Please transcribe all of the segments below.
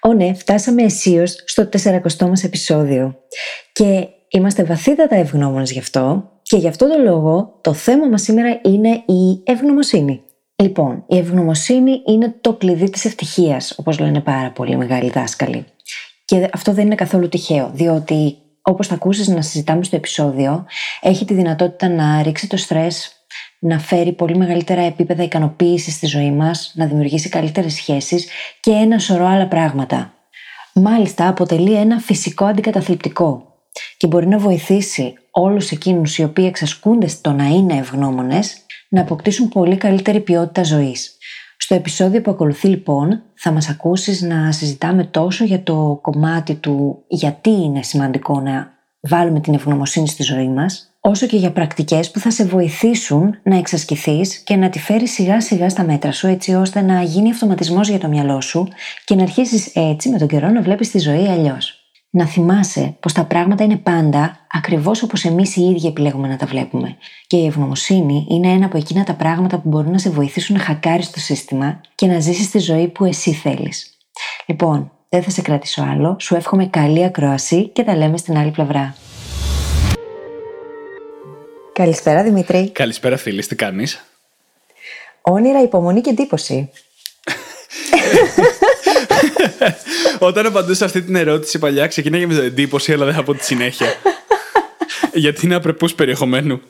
Ω ναι, φτάσαμε αισίως στο 40ο μας επεισόδιο και είμαστε βαθύτατα ευγνώμονες γι' αυτό και γι' αυτό το λόγο το θέμα μας σήμερα είναι η ευγνωμοσύνη. Λοιπόν, η ευγνωμοσύνη είναι το κλειδί της ευτυχίας, όπως λένε πάρα πολύ μεγάλοι δάσκαλοι. Και αυτό δεν είναι καθόλου τυχαίο, διότι όπως θα ακούσεις να συζητάμε στο επεισόδιο, έχει τη δυνατότητα να ρίξει το στρες, να φέρει πολύ μεγαλύτερα επίπεδα ικανοποίησης στη ζωή μας, να δημιουργήσει καλύτερες σχέσεις και ένα σωρό άλλα πράγματα. Μάλιστα, αποτελεί ένα φυσικό αντικαταθλιπτικό και μπορεί να βοηθήσει όλους εκείνους οι οποίοι εξασκούνται στο να είναι ευγνώμονες να αποκτήσουν πολύ καλύτερη ποιότητα ζωής. Στο επεισόδιο που ακολουθεί λοιπόν θα μας ακούσεις να συζητάμε τόσο για το κομμάτι του γιατί είναι σημαντικό να βάλουμε την ευγνωμοσύνη στη ζωή μας, όσο και για πρακτικές που θα σε βοηθήσουν να εξασκηθείς και να τη φέρεις σιγά σιγά στα μέτρα σου έτσι ώστε να γίνει αυτοματισμός για το μυαλό σου και να αρχίσεις έτσι με τον καιρό να βλέπεις τη ζωή αλλιώς. Να θυμάσαι πως τα πράγματα είναι πάντα ακριβώς όπως εμείς οι ίδιοι επιλέγουμε να τα βλέπουμε. Και η ευγνωμοσύνη είναι ένα από εκείνα τα πράγματα που μπορούν να σε βοηθήσουν να χακάρεις το σύστημα και να ζήσεις τη ζωή που εσύ θέλεις. Λοιπόν, δεν θα σε κρατήσω άλλο, σου εύχομαι καλή ακρόαση και τα λέμε στην άλλη πλευρά. Καλησπέρα Δημήτρη. Καλησπέρα φίλης, τι κάνεις; Όνειρα, υπομονή και εντύπωση. Όταν απαντούσα αυτή την ερώτηση παλιά, ξεκίναγε με το εντύπωση, αλλά δεν θα πω τη συνέχεια. Γιατί είναι απρεπούς περιεχομένου.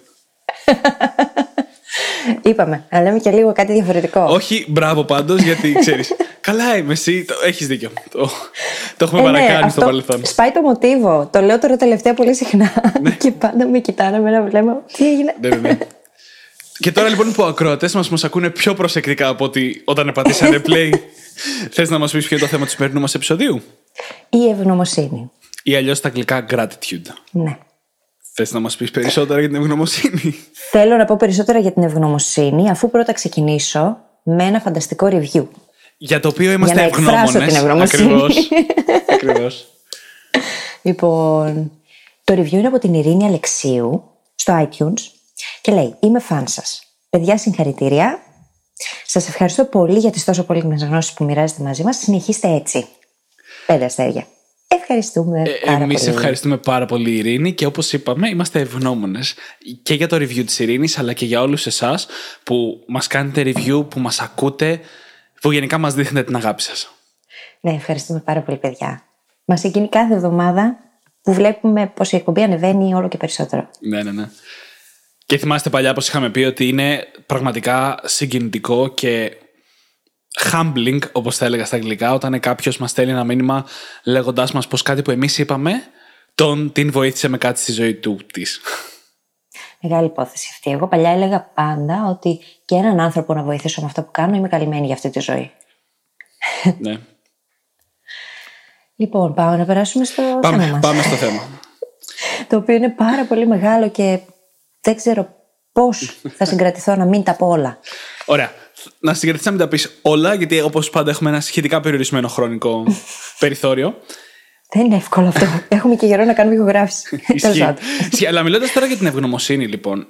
Είπαμε, αλλά λέμε και λίγο κάτι διαφορετικό. Όχι, μπράβο πάντως, γιατί ξέρεις. Καλά είμαι εσύ, το, έχεις δίκιο. Το, το έχουμε Ε, παρακάνει ναι, στο αυτό παρελθόν. Σπάει το μοτίβο. Το λέω τώρα τελευταία πολύ συχνά. και πάντα με κοιτάνε με ένα βλέμμα. Τι έγινε; ναι, ναι, ναι. Και τώρα λοιπόν που οι ακροατές μας μας ακούνε πιο προσεκτικά από ότι όταν πατήσανε play, θες να μας πεις ποιο είναι το θέμα του σημερινού μας επεισοδίου, Η ευγνωμοσύνη. ή αλλιώς στα αγγλικά gratitude. Ναι. Θες να μας πεις περισσότερα για την ευγνωμοσύνη; Θέλω να πω περισσότερα για την ευγνωμοσύνη, αφού πρώτα ξεκινήσω με ένα φανταστικό review. Για το οποίο είμαστε να εκφράσω ευγνώμονες. την ευγνωμοσύνη. Ακριβώς. Λοιπόν, το review είναι από την Ειρήνη Αλεξίου στο iTunes και λέει: Είμαι φαν σας. Παιδιά, συγχαρητήρια. Σας ευχαριστώ πολύ για τις τόσο πολύτιμες γνώσεις που μοιράζετε μαζί μας. Συνεχίστε έτσι. Πέντε αστέρια. Ευχαριστούμε. πάρα Εμείς πολύ. ευχαριστούμε πάρα πολύ, Ειρήνη, και όπως είπαμε, είμαστε ευγνώμονες και για το review της Ειρήνης, αλλά και για όλους εσάς που μας κάνετε review, που μας ακούτε, που γενικά μας δείχνετε την αγάπη σας. Ναι, ευχαριστούμε πάρα πολύ, παιδιά. Μας εκείνη κάθε εβδομάδα που βλέπουμε πως η εκπομπή ανεβαίνει όλο και περισσότερο. Ναι, ναι, ναι. Και θυμάστε παλιά πως είχαμε πει ότι είναι πραγματικά συγκινητικό και humbling, όπως θα έλεγα στα αγγλικά, όταν κάποιος μας στέλνει ένα μήνυμα λέγοντάς μας πως κάτι που εμείς είπαμε, τον την βοήθησε με κάτι στη ζωή του της. Μεγάλη υπόθεση αυτή. Εγώ παλιά έλεγα πάντα ότι και έναν άνθρωπο να βοηθήσω με αυτό που κάνω είμαι καλυμμένη για αυτή τη ζωή. ναι. Λοιπόν, πάμε να περάσουμε στο θέμα Πάμε, μας. πάμε στο θέμα. Το οποίο είναι πάρα πολύ μεγάλο και δεν ξέρω πώς θα συγκρατηθώ να μην τα πω όλα. Ωραία. Να συγκρατήσει να μην τα πεις όλα, γιατί όπως πάντα έχουμε ένα σχετικά περιορισμένο χρονικό περιθώριο. Δεν είναι εύκολο αυτό. Έχουμε και καιρό να κάνουμε ηχογράφηση. Τέλος Ισχύει. πάντων. Ισχύει. Αλλά μιλώντας τώρα για την ευγνωμοσύνη, λοιπόν.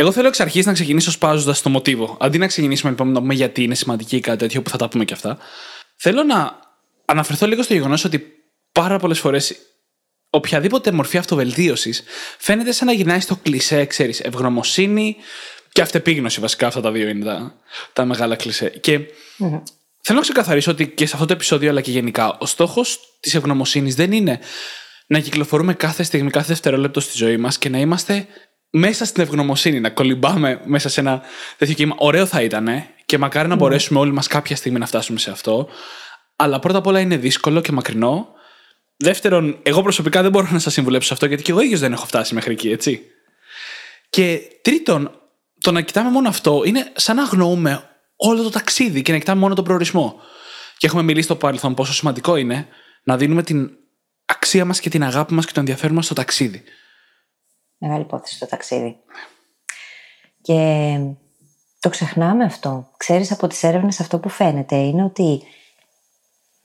Εγώ θέλω εξ αρχής να ξεκινήσω σπάζοντας το μοτίβο. Αντί να ξεκινήσουμε λοιπόν να πούμε γιατί είναι σημαντική ή κάτι τέτοιο, που θα τα πούμε και αυτά. Θέλω να αναφερθώ λίγο στο γεγονός ότι πάρα πολλές φορές οποιαδήποτε μορφή αυτοβελτίωσης φαίνεται σαν να γυρνάει στο κλισέ, ξέρεις, ευγνωμοσύνη και αυτεπίγνωση. Βασικά αυτά τα δύο είναι τα, τα μεγάλα κλισέ. Και θέλω να ξεκαθαρίσω ότι και σε αυτό το επεισόδιο, αλλά και γενικά, ο στόχος της ευγνωμοσύνης δεν είναι να κυκλοφορούμε κάθε στιγμή, κάθε δευτερόλεπτο στη ζωή μας και να είμαστε μέσα στην ευγνωμοσύνη, να κολυμπάμε μέσα σε ένα τέτοιο κύμα. Ωραίο θα ήταν και μακάρι να μπορέσουμε όλοι μας κάποια στιγμή να φτάσουμε σε αυτό. Αλλά πρώτα απ' όλα είναι δύσκολο και μακρινό. Δεύτερον, εγώ προσωπικά δεν μπορώ να σας συμβουλέψω σε αυτό γιατί και εγώ ίδιος δεν έχω φτάσει μέχρι εκεί, έτσι. Και τρίτον, το να κοιτάμε μόνο αυτό είναι σαν να αγνοούμε όλο το ταξίδι και να κοιτάμε μόνο τον προορισμό. Και έχουμε μιλήσει στο παρελθόν πόσο σημαντικό είναι να δίνουμε την αξία μας και την αγάπη μας και το ενδιαφέρον μας στο ταξίδι. Μεγάλη υπόθεση το ταξίδι. Και το ξεχνάμε αυτό. Ξέρεις από τις έρευνες αυτό που φαίνεται είναι ότι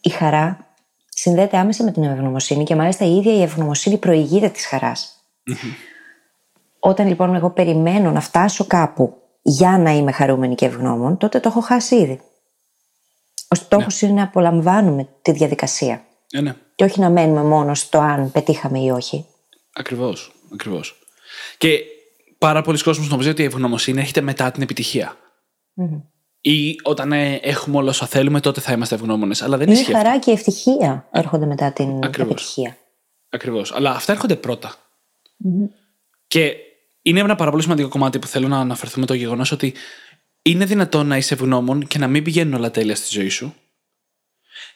η χαρά συνδέεται άμεσα με την ευγνωμοσύνη και μάλιστα η ίδια η ευγνωμοσύνη προηγείται της χαρας Όταν λοιπόν εγώ περιμένω να φτάσω κάπου για να είμαι χαρούμενη και ευγνώμων, τότε το έχω χάσει ήδη. Ο στόχος είναι να απολαμβάνουμε τη διαδικασία. Ε, ναι. Και όχι να μένουμε μόνο στο αν πετύχαμε ή όχι. Ακριβώς. Ακριβώς. Και πάρα πολλοί κόσμοι νομίζουν ότι η ευγνωμοσύνη έρχεται μετά την επιτυχία. Ή όταν ε, έχουμε όλα όσα θέλουμε, τότε θα είμαστε ευγνώμονες. Αλλά δεν είναι ισχύει. Η χαρά και η ευτυχία έρχονται μετά την Ακριβώς. επιτυχία. Ακριβώς. Αλλά αυτά έρχονται πρώτα. Και είναι ένα πάρα πολύ σημαντικό κομμάτι που θέλω να αναφερθούμε το γεγονός ότι είναι δυνατόν να είσαι ευγνώμων και να μην πηγαίνουν όλα τέλεια στη ζωή σου.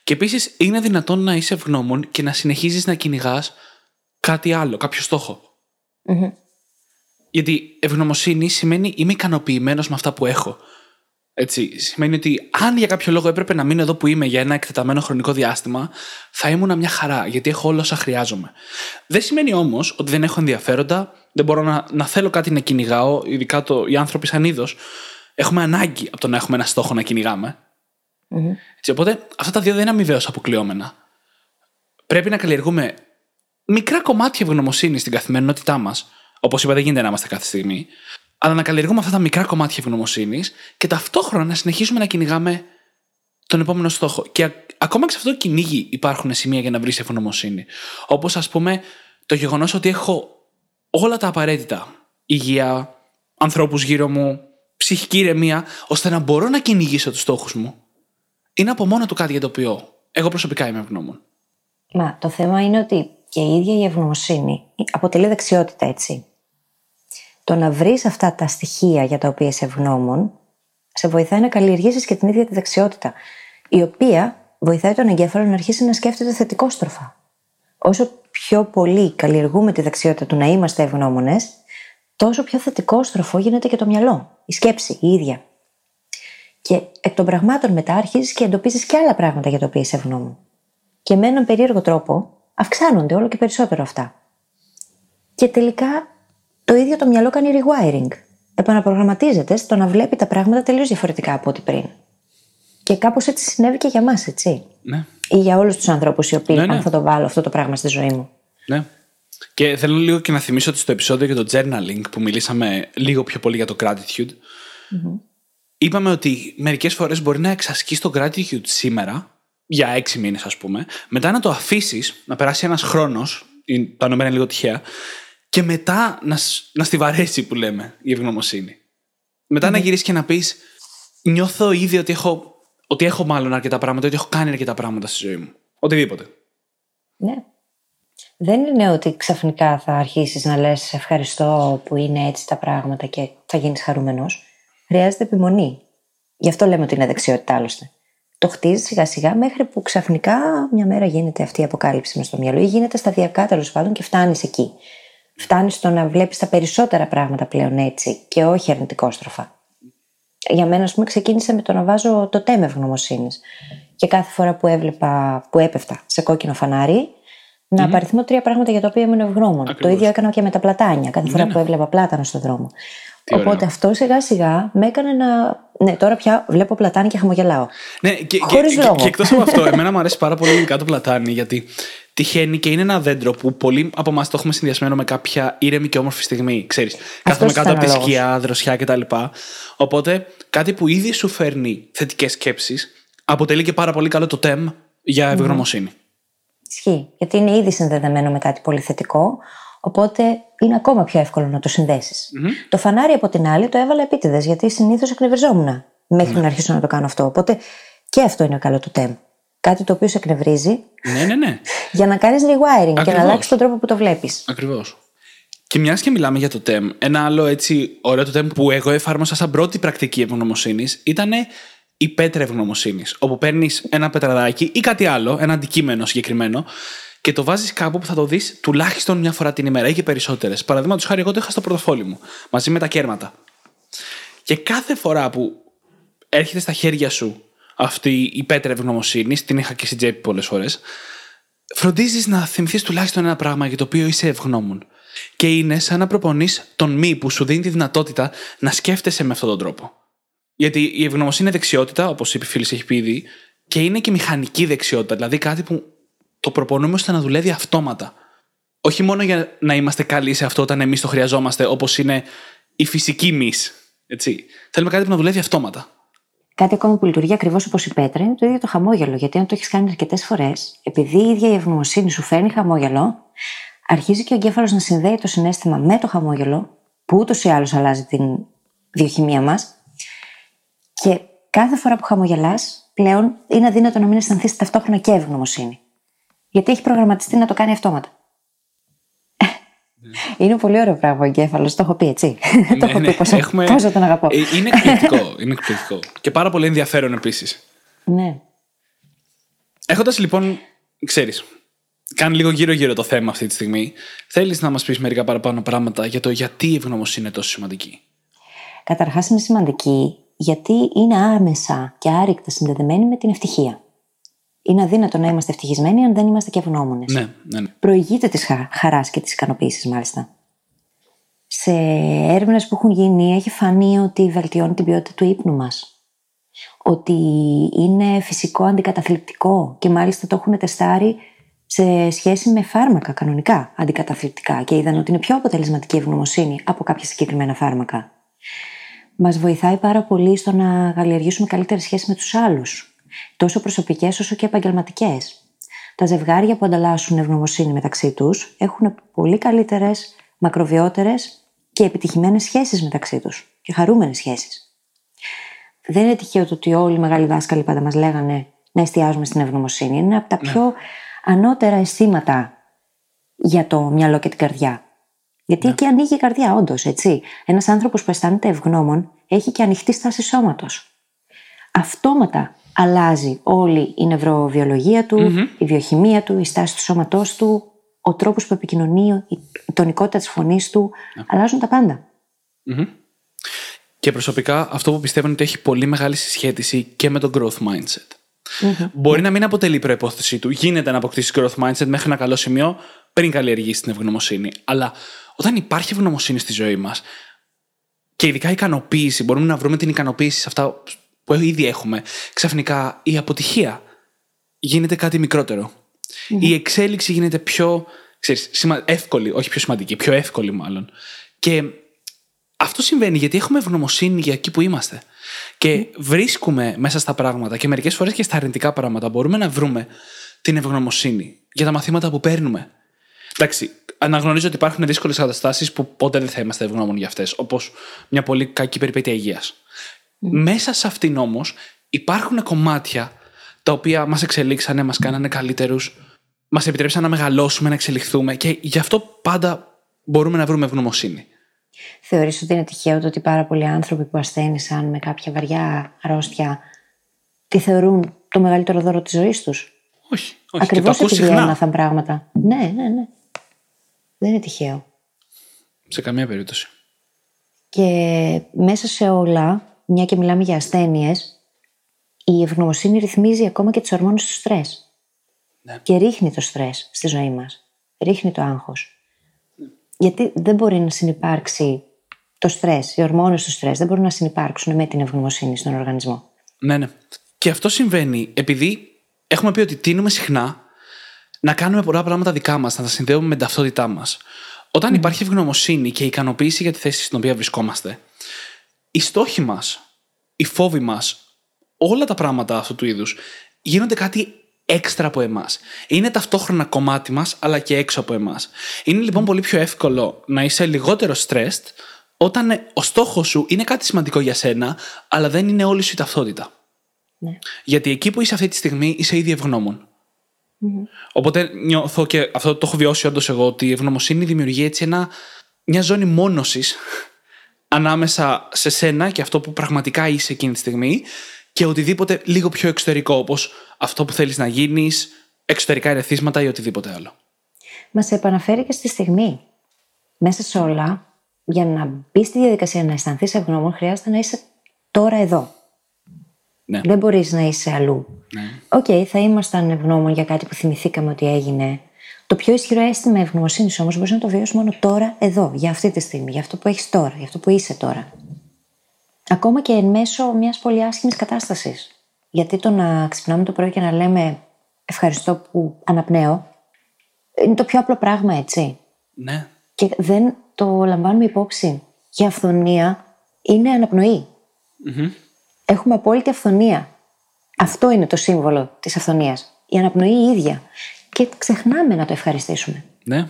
Και επίσης είναι δυνατόν να είσαι ευγνώμων και να συνεχίζεις να κυνηγάς κάτι άλλο, κάποιο στόχο. Γιατί ευγνωμοσύνη σημαίνει είμαι ικανοποιημένος με αυτά που έχω. Έτσι, σημαίνει ότι αν για κάποιο λόγο έπρεπε να μείνω εδώ που είμαι για ένα εκτεταμένο χρονικό διάστημα, θα ήμουν μια χαρά, γιατί έχω όλα όσα χρειάζομαι. Δεν σημαίνει όμως ότι δεν έχω ενδιαφέροντα, δεν μπορώ να, να θέλω κάτι να κυνηγάω, ειδικά το, οι άνθρωποι σαν είδος. Έχουμε ανάγκη από το να έχουμε ένα στόχο να κυνηγάμε. Έτσι, οπότε αυτά τα δύο δεν είναι αμοιβαίως αποκλειόμενα. Πρέπει να καλλιεργούμε μικρά κομμάτια ευγνωμοσύνης στην καθημερινότητά μας. Όπως είπα, δεν γίνεται να είμαστε κάθε στιγμή. Αλλά να καλλιεργούμε αυτά τα μικρά κομμάτια ευγνωμοσύνης και ταυτόχρονα να συνεχίσουμε να κυνηγάμε τον επόμενο στόχο. Και α- ακόμα και σε αυτό το κυνήγι υπάρχουν σημεία για να βρεις ευγνωμοσύνη. Όπως ας πούμε το γεγονός ότι έχω όλα τα απαραίτητα. Υγεία, ανθρώπους γύρω μου, ψυχική ηρεμία, ώστε να μπορώ να κυνηγήσω τους στόχους μου. Είναι από μόνο του κάτι για το οποίο εγώ προσωπικά είμαι ευγνώμων. Μα το θέμα είναι ότι και η ίδια η ευγνωμοσύνη αποτελεί δεξιότητα, έτσι. Το να βρεις αυτά τα στοιχεία για τα οποία είσαι ευγνώμων, σε βοηθάει να καλλιεργήσεις και την ίδια τη δεξιότητα, η οποία βοηθάει τον εγκέφαλο να αρχίσει να σκέφτεται θετικόστροφα. Όσο πιο πολύ καλλιεργούμε τη δεξιότητα του να είμαστε ευγνώμονες, τόσο πιο θετικόστροφο γίνεται και το μυαλό, η σκέψη, η ίδια. Και εκ των πραγμάτων μετά αρχίζεις και εντοπίζεις και άλλα πράγματα για τα οποία είσαι ευγνώμων. Και με έναν περίεργο τρόπο αυξάνονται όλο και περισσότερο αυτά. Και τελικά το ίδιο το μυαλό κάνει rewiring. Επαναπρογραμματίζεται στο να βλέπει τα πράγματα τελείως διαφορετικά από ό,τι πριν. Και κάπως έτσι συνέβη και για μας, έτσι. Ναι. Ή για όλους τους ανθρώπους οι οποίοι, Ναι, ναι. αν θα το βάλω αυτό το πράγμα στη ζωή μου. Ναι. Και θέλω λίγο και να θυμίσω ότι στο επεισόδιο για το journaling που μιλήσαμε λίγο πιο πολύ για το gratitude, είπαμε ότι μερικές φορές μπορεί να εξασκείς το gratitude σήμερα, για έξι μήνες ας πούμε, μετά να το αφήσεις, να περάσει ένας χρόνος, ή τα νούμερα είναι λίγο τυχαία, και μετά να, σ- να στη βαρέσει που λέμε η ευγνωμοσύνη. Μετά να γυρίσεις και να πεις, νιώθω ήδη ότι έχω, ότι έχω μάλλον αρκετά πράγματα, ότι έχω κάνει αρκετά πράγματα στη ζωή μου. Οτιδήποτε. Ναι. Δεν είναι ότι ξαφνικά θα αρχίσεις να λες ευχαριστώ που είναι έτσι τα πράγματα και θα γίνεις χαρούμενος. Χρειάζεται επιμονή. Γι' αυτό λέμε ότι είναι δεξιότητα άλλωστε. Το χτίζεις σιγά σιγά μέχρι που ξαφνικά μια μέρα γίνεται αυτή η αποκάλυψη με στο μυαλό ή γίνεται σταδιακά τέλος πάντων και φτάνεις εκεί. Φτάνεις στο να βλέπεις τα περισσότερα πράγματα πλέον έτσι και όχι αρνητικόστροφα. Για μένα, ας πούμε, ξεκίνησε με το να βάζω το τέμε ευγνωμοσύνης. Και κάθε φορά που έβλεπα, που έπεφτα σε κόκκινο φανάρι, να απαριθμώ τρία πράγματα για τα οποία ήμουν ευγνώμων. Το Ακριβώς. ίδιο έκανα και με τα πλατάνια, κάθε φορά που έβλεπα πλάτανο στον δρόμο. Τι Οπότε ωραίο. αυτό σιγά σιγά με έκανε να. Ναι, τώρα πια βλέπω πλατάνι και χαμογελάω. Ναι, και, και, Χωρίς και, λόγο. και εκτός από αυτό, εμένα μου αρέσει πάρα πολύ ειδικά το πλατάνι, γιατί τυχαίνει και είναι ένα δέντρο που πολλοί από εμάς το έχουμε συνδυασμένο με κάποια ήρεμη και όμορφη στιγμή. Ξέρεις, κάθομαι κάτω ήταν από τη ο λόγος. σκιά, δροσιά κτλ. Οπότε κάτι που ήδη σου φέρνει θετικές σκέψεις αποτελεί και πάρα πολύ καλό το τεμ για ευγνωμοσύνη. Ισχύει. Γιατί είναι ήδη συνδεδεμένο με κάτι πολύ θετικό. Οπότε είναι ακόμα πιο εύκολο να το συνδεσει Το φανάρι από την άλλη το έβαλα επίτηδες, γιατί συνήθως εκνευριζόμουν μέχρι Ναι. να αρχίσω να το κάνω αυτό. Οπότε και αυτό είναι καλό το τέμ. Κάτι το οποίο σε εκνευρίζει Ναι, ναι, ναι. για να κάνεις rewiring και να Ακριβώς. αλλάξεις τον τρόπο που το βλέπεις. Ακριβώς. Και μιας και μιλάμε για το TEM, ένα άλλο έτσι ωραίο το TEM που εγώ εφάρμοσα σαν πρώτη πρακτική ευγνωμοσύνης ήταν η πέτρα ευγνωμοσύνης. Όπου παίρνεις ένα πετραδάκι ή κάτι άλλο, ένα αντικείμενο συγκεκριμένο, και το βάζεις κάπου που θα το δεις τουλάχιστον μια φορά την ημέρα ή και περισσότερες. Παραδείγματος χάρη, εγώ το είχα στο πορτοφόλι μου μαζί με τα κέρματα. Και κάθε φορά που έρχεται στα χέρια σου αυτή η πέτρα ευγνωμοσύνης, την είχα και στην τσέπη πολλές φορές, φροντίζεις να θυμηθείς τουλάχιστον ένα πράγμα για το οποίο είσαι ευγνώμων. Και είναι σαν να προπονείς τον μη που σου δίνει τη δυνατότητα να σκέφτεσαι με αυτόν τον τρόπο. Γιατί η ευγνωμοσύνη είναι δεξιότητα, όπως είπε η φίλη έχει πει ήδη, και είναι και μηχανική δεξιότητα. Δηλαδή κάτι που το προπονούμε ώστε να δουλεύει αυτόματα. Όχι μόνο για να είμαστε καλοί σε αυτό όταν εμείς το χρειαζόμαστε, όπως είναι η φυσική μη. Θέλουμε κάτι που να δουλεύει αυτόματα. Κάτι ακόμα που λειτουργεί ακριβώς όπως η πέτρα είναι το ίδιο το χαμόγελο. Γιατί αν το έχεις κάνει αρκετές φορές, επειδή η ίδια η ευγνωμοσύνη σου φέρνει χαμόγελο, αρχίζει και ο εγκέφαλος να συνδέει το συνέστημα με το χαμόγελο, που ούτως ή άλλως αλλάζει την βιοχημία μας. Και κάθε φορά που χαμογελάς, πλέον είναι αδύνατο να μην αισθανθείς ταυτόχρονα και ευγνωμοσύνη. Γιατί έχει προγραμματιστεί να το κάνει αυτόματα. Ναι. Είναι πολύ ωραίο πράγμα ο εγκέφαλος, το έχω πει έτσι. το ναι, έχω πει ναι. πόσο, Έχουμε... πόσο τον αγαπώ. Ε, είναι εκπληκτικό, είναι εκπληκτικό. Και πάρα πολύ ενδιαφέρον επίσης. Ναι. Έχοντας λοιπόν, ξέρεις, κάνει λίγο γύρω-γύρω το θέμα αυτή τη στιγμή, θέλεις να μας πεις μερικά παραπάνω πράγματα για το γιατί η ευγνωμοσύνη είναι τόσο σημαντική; Καταρχάς, είναι σημαντική γιατί είναι άμεσα και άρρηκτα συνδεδεμένη με την ευτυχία. Είναι αδύνατο να είμαστε ευτυχισμένοι αν δεν είμαστε και ευγνώμονες. Ναι, ναι, ναι. Προηγείται της χαράς και της ικανοποίησης, μάλιστα. Σε έρευνες που έχουν γίνει, έχει φανεί ότι βελτιώνει την ποιότητα του ύπνου μας. Ότι είναι φυσικό αντικαταθλιπτικό και μάλιστα το έχουν τεστάρει σε σχέση με φάρμακα κανονικά αντικαταθλιπτικά και είδαν ότι είναι πιο αποτελεσματική η ευγνωμοσύνη από κάποια συγκεκριμένα φάρμακα. Μας βοηθάει πάρα πολύ στο να καλλιεργήσουμε καλύτερη σχέση με τους άλλους τόσο προσωπικές όσο και επαγγελματικές. Τα ζευγάρια που ανταλλάσσουν ευγνωμοσύνη μεταξύ τους έχουν πολύ καλύτερες, μακροβιότερες και επιτυχημένες σχέσεις μεταξύ τους και χαρούμενες σχέσεις. Δεν είναι τυχαίο το ότι όλοι οι μεγάλοι δάσκαλοι πάντα μας λέγανε να εστιάζουμε στην ευγνωμοσύνη. Είναι από τα ναι. πιο ανώτερα αισθήματα για το μυαλό και την καρδιά. Γιατί ναι. εκεί ανοίγει η καρδιά, όντως, έτσι. Ένας άνθρωπος που αισθάνεται ευγνώμων έχει και ανοιχτή στάση σώματος. Αυτόματα αλλάζει όλη η νευροβιολογία του, η βιοχημία του, η στάση του σώματός του, ο τρόπος που επικοινωνεί, η τονικότητα της φωνής του, yeah. αλλάζουν τα παντα Και προσωπικά αυτό που πιστεύω είναι ότι έχει πολύ μεγάλη συσχέτιση και με το growth mindset. Μπορεί να μην αποτελεί προπόθεση του. Γίνεται να αποκτήσει growth mindset μέχρι ένα καλό σημείο πριν καλλιεργήσει την ευγνωμοσύνη. Αλλά όταν υπάρχει ευγνωμοσύνη στη ζωή μας και ειδικά ικανοποίηση, μπορούμε να βρούμε την ικανοποίηση σε αυτά που ήδη έχουμε, ξαφνικά η αποτυχία γίνεται κάτι Η εξέλιξη γίνεται πιο ξέρεις, εύκολη, όχι πιο σημαντική, πιο εύκολη μάλλον. Και αυτό συμβαίνει γιατί έχουμε ευγνωμοσύνη για εκεί που είμαστε. Και βρίσκουμε μέσα στα πράγματα και μερικές φορές και στα αρνητικά πράγματα μπορούμε να βρούμε την ευγνωμοσύνη για τα μαθήματα που παίρνουμε. Εντάξει, αναγνωρίζω ότι υπάρχουν δύσκολες καταστάσεις που ποτέ δεν θα είμαστε ευγνώμων για αυτές, όπως μια πολύ κακή περιπέτεια υγείας. Μέσα σε αυτήν όμως υπάρχουν κομμάτια τα οποία μας εξελίξανε, μας κάνανε καλύτερους, μας επιτρέψαν να μεγαλώσουμε, να εξελιχθούμε και γι' αυτό πάντα μπορούμε να βρούμε ευγνωμοσύνη. Θεωρείς ότι είναι τυχαίο το ότι πάρα πολλοί άνθρωποι που ασθένησαν με κάποια βαριά αρρώστια τι θεωρούν το μεγαλύτερο δώρο της ζωής τους; Όχι, όχι. Ακριβώς επειδή έμαθαν πράγματα. Ναι, ναι, ναι. Δεν είναι τυχαίο. Σε καμία περίπτωση. Και μέσα σε όλα μια και μιλάμε για ασθένειες, η ευγνωμοσύνη ρυθμίζει ακόμα και τις ορμόνες του στρες. Ναι. Και ρίχνει το στρες στη ζωή μας. Ρίχνει το άγχος. Ναι. Γιατί δεν μπορεί να συνεπάρξει το στρες, οι ορμόνες του στρες δεν μπορούν να συνεπάρξουν με την ευγνωμοσύνη στον οργανισμό. Ναι, ναι. Και αυτό συμβαίνει επειδή έχουμε πει ότι τίνουμε συχνά να κάνουμε πολλά πράγματα δικά μας, να τα συνδέουμε με την ταυτότητά μας. Όταν υπάρχει ευγνωμοσύνη και ικανοποίηση για τη θέση στην οποία βρισκόμαστε, οι στόχοι μας, οι φόβοι μας, όλα τα πράγματα αυτού του είδους γίνονται κάτι έξτρα από εμάς. Είναι ταυτόχρονα κομμάτι μας, αλλά και έξω από εμάς. Είναι λοιπόν πολύ πιο εύκολο να είσαι λιγότερο stressed όταν ο στόχος σου είναι κάτι σημαντικό για σένα, αλλά δεν είναι όλη σου η ταυτότητα. Ναι. Γιατί εκεί που είσαι αυτή τη στιγμή είσαι ήδη ευγνώμων. Οπότε νιώθω και αυτό το έχω βιώσει όντως εγώ, ότι η ευγνωμοσύνη δημιουργεί έτσι ένα, μια ζώνη μόνωσης ανάμεσα σε σένα και αυτό που πραγματικά είσαι εκείνη τη στιγμή και οτιδήποτε λίγο πιο εξωτερικό, όπως αυτό που θέλεις να γίνεις, εξωτερικά ερεθίσματα ή οτιδήποτε άλλο. Μας επαναφέρει και στη στιγμή. Μέσα σε όλα, για να μπει στη διαδικασία να αισθανθείς ευγνώμων, χρειάζεται να είσαι τώρα εδώ. Ναι. Δεν μπορείς να είσαι αλλού. Ναι. Οκ, θα ήμασταν ευγνώμων για κάτι που θυμηθήκαμε ότι έγινε. Το πιο ισχυρό αίσθημα ευγνωμοσύνης όμως μπορεί να το βιώσεις μόνο τώρα, εδώ, για αυτή τη στιγμή, για αυτό που έχεις τώρα, για αυτό που είσαι τώρα. Ακόμα και εν μέσω μιας πολύ άσχημης κατάστασης. Γιατί το να ξυπνάμε το πρωί και να λέμε Ευχαριστώ που αναπνέω, είναι το πιο απλό πράγμα, έτσι. Ναι. Και δεν το λαμβάνουμε υπόψη. Η αυθονία είναι αναπνοή. Έχουμε απόλυτη αυθονία. Αυτό είναι το σύμβολο της αυθονίας. Η αναπνοή η ίδια. Και ξεχνάμε να το ευχαριστήσουμε. Ναι.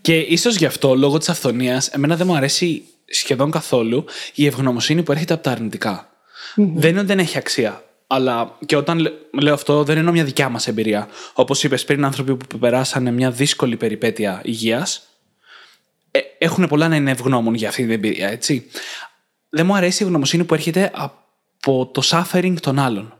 Και ίσως γι' αυτό, λόγω της αυθονίας, εμένα δεν μου αρέσει σχεδόν καθόλου η ευγνωμοσύνη που έρχεται από τα αρνητικα Δεν είναι ότι δεν έχει αξία. Αλλά και όταν λέ- λέω αυτό, δεν εννοώ μια δικιά μας εμπειρία. Όπως είπες πριν, άνθρωποι που περάσανε μια δύσκολη περιπέτεια υγείας ε, έχουν πολλά να είναι ευγνώμων για αυτή την εμπειρία, έτσι. Δεν μου αρέσει η ευγνωμοσύνη που έρχεται από το suffering των άλλων.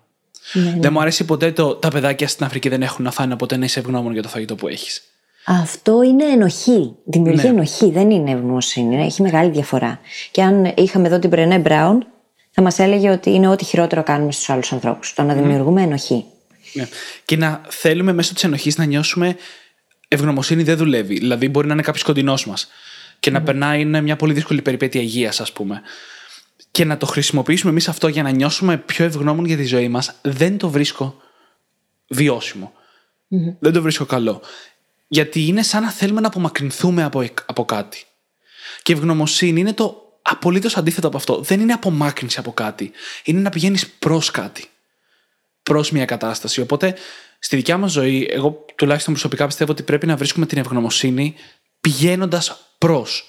Ναι, Δεν μου αρέσει ποτέ το τα παιδάκια στην Αφρική δεν έχουν να φάνε, ποτέ να είσαι ευγνώμων για το φαγητό που έχεις. Αυτό είναι ενοχή. Δημιουργεί Ναι. ενοχή, δεν είναι ευγνωμοσύνη. Έχει μεγάλη διαφορά. Και αν είχαμε εδώ την Πρενέ Μπράουν, θα μας έλεγε ότι είναι ό,τι χειρότερο κάνουμε στους άλλους ανθρώπους. Το να δημιουργούμε ενοχή. Ναι. Και να θέλουμε μέσω της ενοχής να νιώσουμε ευγνωμοσύνη δεν δουλεύει. Δηλαδή, μπορεί να είναι κάποιος κοντινός μας και να περνάει είναι μια πολύ δύσκολη περιπέτεια υγείας, ας πούμε. Και να το χρησιμοποιήσουμε εμείς αυτό για να νιώσουμε πιο ευγνώμων για τη ζωή μας, δεν το βρίσκω βιώσιμο. Δεν το βρίσκω καλό. Γιατί είναι σαν να θέλουμε να απομακρυνθούμε από, από κάτι. Και η ευγνωμοσύνη είναι το απολύτως αντίθετο από αυτό. Δεν είναι απομάκρυνση από κάτι. Είναι να πηγαίνεις προς κάτι προς μια κατάσταση. Οπότε στη δικιά μας ζωή, εγώ τουλάχιστον προσωπικά πιστεύω ότι πρέπει να βρίσκουμε την ευγνωμοσύνη πηγαίνοντας προς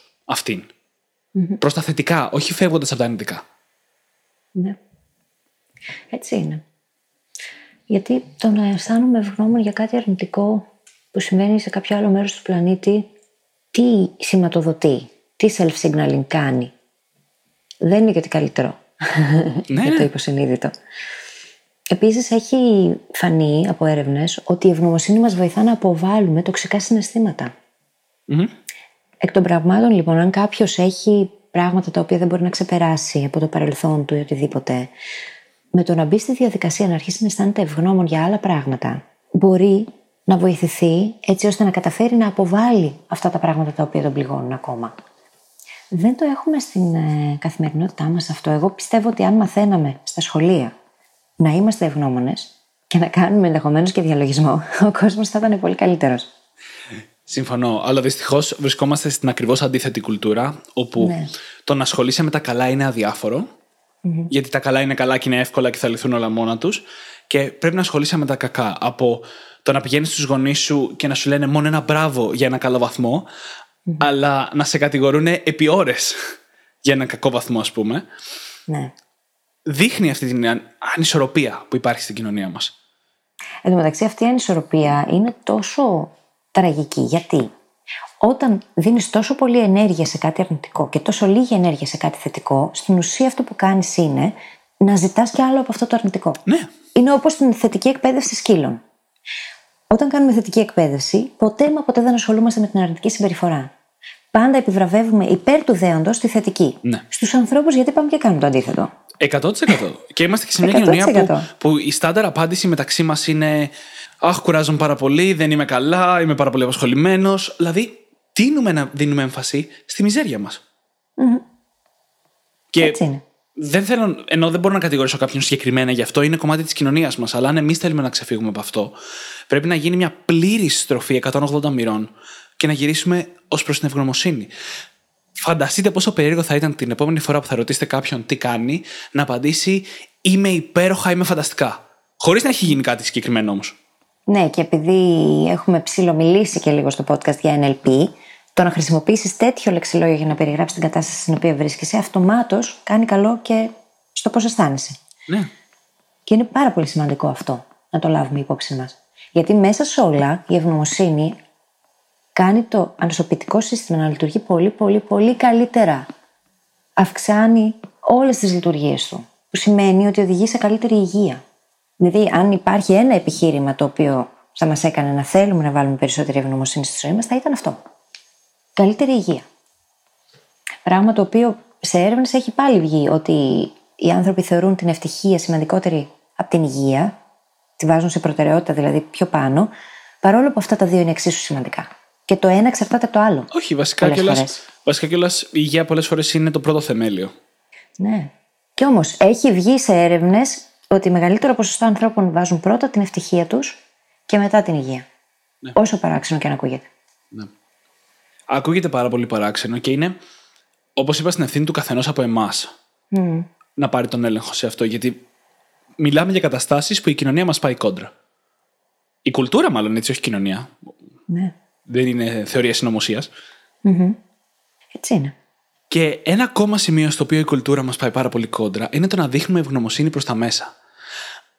αυτην Προς τα θετικά, όχι φεύγοντας από τα αρνητικά. Ναι. Έτσι είναι. Γιατί το να αισθάνομαι ευγνώμων για κάτι αρνητικό που συμβαίνει σε κάποιο άλλο μέρος του πλανήτη, τι σηματοδοτεί, τι self-signaling κάνει. Δεν είναι και τι καλύτερο Ναι, για το ναι. υποσυνείδητο. Επίσης έχει φανεί από έρευνες ότι η ευγνωμοσύνη μας βοηθά να αποβάλουμε τοξικά συναισθήματα. Μμμ. Εκ των πραγμάτων, λοιπόν, αν κάποιος έχει πράγματα τα οποία δεν μπορεί να ξεπεράσει από το παρελθόν του ή οτιδήποτε, με το να μπει στη διαδικασία να αρχίσει να αισθάνεται ευγνώμων για άλλα πράγματα, μπορεί να βοηθηθεί έτσι ώστε να καταφέρει να αποβάλει αυτά τα πράγματα τα οποία τον πληγώνουν ακόμα. Δεν το έχουμε στην ε, καθημερινότητά μας αυτό. Εγώ πιστεύω ότι αν μαθαίναμε στα σχολεία να είμαστε ευγνώμονες και να κάνουμε ενδεχομένως και διαλογισμό, ο κόσμος θα ήταν πολύ καλύτερος. Συμφωνώ. Αλλά δυστυχώς βρισκόμαστε στην ακριβώς αντίθετη κουλτούρα, όπου Ναι. το να ασχολείσαι με τα καλά είναι αδιάφορο, γιατί τα καλά είναι καλά και είναι εύκολα και θα λυθούν όλα μόνα τους. Και πρέπει να ασχολείσαι με τα κακά. Από το να πηγαίνεις στους γονείς σου και να σου λένε μόνο ένα μπράβο για ένα καλό βαθμό, αλλά να σε κατηγορούν επί ώρες για ένα κακό βαθμό, ας πούμε. Ναι. Δείχνει αυτή την αν- ανισορροπία που υπάρχει στην κοινωνία μας. Εν τω μεταξύ αυτή η ανισορροπία είναι τόσο τραγική. Γιατί; Όταν δίνεις τόσο πολύ ενέργεια σε κάτι αρνητικό και τόσο λίγη ενέργεια σε κάτι θετικό, στην ουσία αυτό που κάνεις είναι να ζητάς κι άλλο από αυτό το αρνητικό. Ναι. Είναι όπως την θετική εκπαίδευση σκύλων. Όταν κάνουμε θετική εκπαίδευση, ποτέ μα ποτέ δεν ασχολούμαστε με την αρνητική συμπεριφορά. Πάντα επιβραβεύουμε υπέρ του δέοντος τη θετική. Ναι. Στους ανθρώπους γιατί πάμε και κάνουμε το αντίθετο. 100%. και είμαστε και σε μια κοινωνία που, 100%. που η στάνταρ απάντηση μεταξύ μας είναι Αχ, κουράζομαι πάρα πολύ, δεν είμαι καλά, είμαι πάρα πολύ απασχολημένος. Δηλαδή, τίνουμε να δίνουμε έμφαση στη μιζέρια μας. Και Έτσι είναι. δεν θέλω, ενώ δεν μπορώ να κατηγορήσω κάποιον συγκεκριμένα γι' αυτό, είναι κομμάτι της κοινωνίας μας. Αλλά αν εμείς θέλουμε να ξεφύγουμε από αυτό, πρέπει να γίνει μια πλήρη στροφή 180 μοιρών και να γυρίσουμε ως προς την ευγνωμοσύνη. Φανταστείτε πόσο περίεργο θα ήταν την επόμενη φορά που θα ρωτήσετε κάποιον τι κάνει, να απαντήσει Είμαι υπέροχα, είμαι φανταστικά. Χωρίς να έχει γίνει κάτι συγκεκριμένο όμως. Ναι, και επειδή έχουμε ψηλομιλήσει και λίγο στο podcast για NLP, το να χρησιμοποιήσεις τέτοιο λεξιλόγιο για να περιγράψεις την κατάσταση στην οποία βρίσκεσαι, αυτομάτως κάνει καλό και στο πώς αισθάνεσαι. Ναι. Και είναι πάρα πολύ σημαντικό αυτό να το λάβουμε υπόψη μας. Γιατί μέσα σε όλα η ευγνωμοσύνη κάνει το ανοσοποιητικό σύστημα να λειτουργεί πολύ, πολύ, πολύ καλύτερα. Αυξάνει όλες τις λειτουργίες του, που σημαίνει ότι οδηγεί σε καλύτερη υγεία. Δηλαδή, αν υπάρχει ένα επιχείρημα το οποίο θα μας έκανε να θέλουμε να βάλουμε περισσότερη ευγνωμοσύνη στη ζωή μας, θα ήταν αυτό. Καλύτερη υγεία. Πράγμα το οποίο σε έρευνες έχει πάλι βγει ότι οι άνθρωποι θεωρούν την ευτυχία σημαντικότερη από την υγεία, τη βάζουν σε προτεραιότητα δηλαδή πιο πάνω, παρόλο που αυτά τα δύο είναι εξίσου σημαντικά. Και το ένα εξαρτάται από το άλλο. Όχι, βασικά Πολλές κιόλα. φορές. Βασικά κιόλας, η υγεία πολλές φορές είναι το πρώτο θεμέλιο. Ναι. Κι όμως έχει βγει σε έρευνες ότι μεγαλύτερο ποσοστό ανθρώπων βάζουν πρώτα την ευτυχία τους και μετά την υγεία. Όσο παράξενο και αν ακούγεται. Ακούγεται πάρα πολύ παράξενο και είναι, όπως είπα, στην ευθύνη του καθενός από εμάς να πάρει τον έλεγχο σε αυτό. Γιατί μιλάμε για καταστάσεις που η κοινωνία μας πάει κόντρα. Η κουλτούρα, μάλλον έτσι, όχι η κοινωνία. Ναι. Δεν είναι θεωρία συνωμοσίας. Έτσι είναι. Και ένα ακόμα σημείο στο οποίο η κουλτούρα μας πάει πάρα πολύ κόντρα είναι το να δείχνουμε ευγνωμοσύνη προς τα μέσα.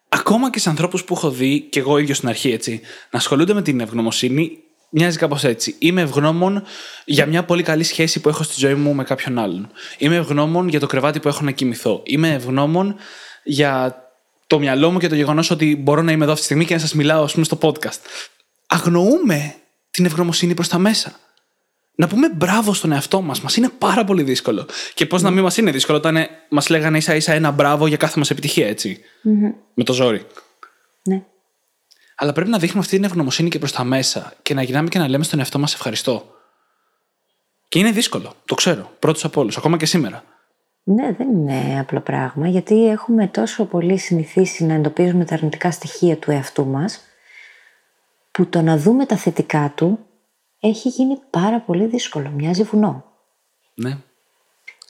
Ακόμα και σε ανθρώπους που έχω δει, και εγώ ίδιος στην αρχή έτσι, να ασχολούνται με την ευγνωμοσύνη, μοιάζει κάπως έτσι. Είμαι ευγνώμων για μια πολύ καλή σχέση που έχω στη ζωή μου με κάποιον άλλον. Είμαι ευγνώμων για το κρεβάτι που έχω να κοιμηθώ. Είμαι ευγνώμων για το μυαλό μου και το γεγονός ότι μπορώ να είμαι εδώ αυτή τη στιγμή και να σας μιλάω, ας πούμε, στο podcast. Αγνοούμε την ευγνωμοσύνη προς τα μέσα. Να πούμε μπράβο στον εαυτό μας. Μας είναι πάρα πολύ δύσκολο. Και πώς να μην μας είναι δύσκολο όταν μας λέγανε ίσα ίσα ένα μπράβο για κάθε μας επιτυχία, έτσι. Με το ζόρι. Ναι. Αλλά πρέπει να δείχνουμε αυτή την ευγνωμοσύνη και προς τα μέσα και να γυρνάμε και να λέμε στον εαυτό μας ευχαριστώ. Και είναι δύσκολο, το ξέρω. Πρώτος από όλους, ακόμα και σήμερα. Ναι, δεν είναι απλό πράγμα, γιατί έχουμε τόσο πολύ συνηθίσει να εντοπίζουμε τα αρνητικά στοιχεία του εαυτού μας, που το να δούμε τα θετικά του έχει γίνει πάρα πολύ δύσκολο, μοιάζει βουνό. Ναι.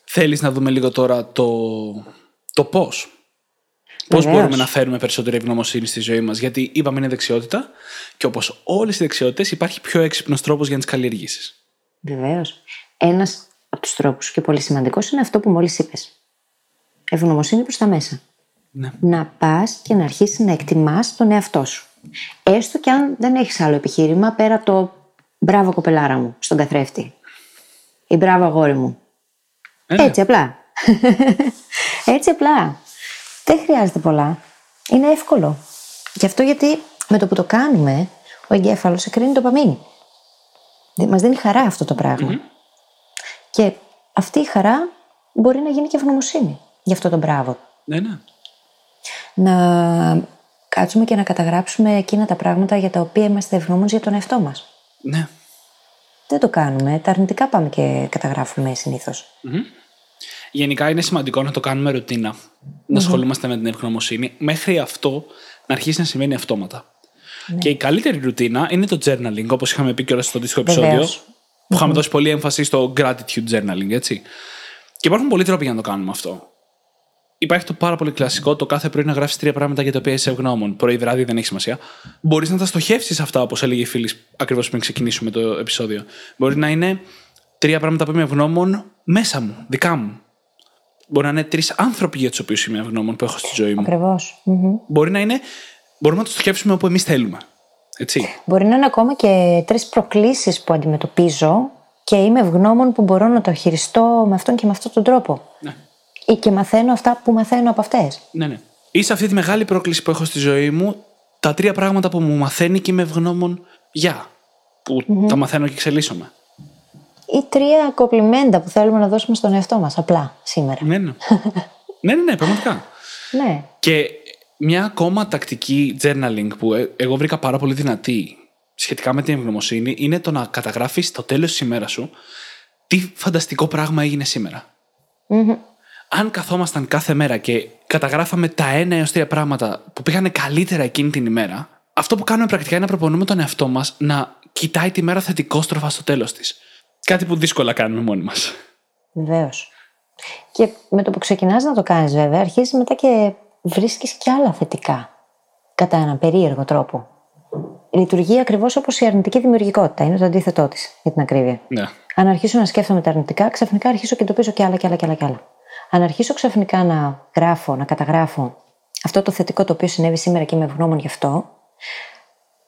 Θέλεις να δούμε λίγο τώρα το, το πώς. Πώς Βεβαίως. μπορούμε να φέρουμε περισσότερη ευγνωμοσύνη στη ζωή μας. Γιατί είπαμε είναι δεξιότητα και όπως όλες οι δεξιότητες υπάρχει πιο έξυπνος τρόπος για να τις καλλιεργήσεις. Βεβαίως. Ένας από τους τρόπους και πολύ σημαντικός είναι αυτό που μόλις είπες. Ευγνωμοσύνη προς τα μέσα. Ναι. Να πας και να αρχίσεις να εκτιμάς τον εαυτό σου. Έστω και αν δεν έχεις άλλο επιχείρημα πέρα από το μπράβο κοπελάρα μου στον καθρέφτη. Ή μπράβο αγόρι μου. Ε, ναι. Έτσι απλά. Έτσι απλά. Δεν χρειάζεται πολλά. Είναι εύκολο. Γι' αυτό γιατί με το που το κάνουμε, ο εγκέφαλος εκρίνει το παμίνι. Μας δίνει χαρά αυτό το πραγμα Και αυτή η χαρά μπορεί να γίνει και ευγνωμοσύνη γι' αυτό το μπράβο. ναι, ναι. Να κάτσουμε και να καταγράψουμε εκείνα τα πράγματα για τα οποία είμαστε ευγνώμονες για τον εαυτό μας. ναι. Δεν το κάνουμε. Τα αρνητικά πάμε και καταγράφουμε συνήθως. Γενικά είναι σημαντικό να το κάνουμε ρουτίνα. Να ασχολούμαστε με την ευγνωμοσύνη. Μέχρι αυτό να αρχίσει να σημαίνει αυτόματα. Και η καλύτερη ρουτίνα είναι το journaling, όπως είχαμε πει και όλα στο αντίστοιχο επεισόδιο. Βεβαίως. Που είχαμε δώσει πολύ έμφαση στο gratitude journaling, έτσι. Και υπάρχουν πολλοί τρόποι για να το κάνουμε αυτό. Υπάρχει το πάρα πολύ κλασικό, το κάθε πρωί να γράφεις τρία πράγματα για τα οποία είσαι ευγνώμων. Πρωί, βράδυ, δεν έχει σημασία. Μπορείς να τα στοχεύσεις αυτά, όπως έλεγε η φίλη, ακριβώς πριν ξεκινήσουμε το επεισόδιο. Μπορεί να είναι τρία πράγματα που είμαι ευγνώμων μέσα μου, δικά μου. Μπορεί να είναι τρεις άνθρωποι για τους οποίους είμαι ευγνώμων που έχω στη ζωή μου. Ακριβώς. Μμμ. Μπορεί να είναι. Μπορούμε να το στοχεύσουμε όπου εμείς θέλουμε. Έτσι. Μπορεί να είναι ακόμα και τρεις προκλήσεις που αντιμετωπίζω και είμαι ευγνώμων που μπορώ να το χειριστώ με αυτόν και με αυτόν τον τρόπο. Ναι. Ή και μαθαίνω αυτά που μαθαίνω από αυτές. Ναι, ναι. Ή σε αυτή τη μεγάλη πρόκληση που έχω στη ζωή μου, τα τρία πράγματα που μου μαθαίνει και είμαι ευγνώμων για. Που τα μαθαίνω και εξελίσσομαι. Ή τρία κοπλιμέντα που θέλουμε να δώσουμε στον εαυτό μας απλά σήμερα. Ναι, ναι. ναι, ναι, ναι, πραγματικά. Ναι. Και μια ακόμα τακτική journaling που ε- εγώ βρήκα πάρα πολύ δυνατή σχετικά με την ευγνωμοσύνη είναι το να καταγράφεις στο τέλος της ημέρας σου τι φανταστικό πράγμα έγινε σήμερα. Αν καθόμασταν κάθε μέρα και καταγράφαμε τα ένα έως τρία πράγματα που πήγανε καλύτερα εκείνη την ημέρα, αυτό που κάνουμε πρακτικά είναι να προπονούμε τον εαυτό μας να κοιτάει τη μέρα θετικόστροφα στο τέλος της. Κάτι που δύσκολα κάνουμε μόνοι μας. Βεβαίως. Και με το που ξεκινάς να το κάνεις, βέβαια, αρχίζεις μετά και βρίσκεις και άλλα θετικά. Κατά έναν περίεργο τρόπο. Λειτουργεί ακριβώς όπως η αρνητική δημιουργικότητα. Είναι το αντίθετό της, για την ακρίβεια. Ναι. Αν αρχίσω να σκέφτομαι τα αρνητικά, ξαφνικά αρχίσω και εντοπίζω και άλλα και άλλα και άλλα. Και άλλα. Αν αρχίσω ξαφνικά να γράφω, να καταγράφω αυτό το θετικό το οποίο συνέβη σήμερα και είμαι ευγνώμων γι' αυτό,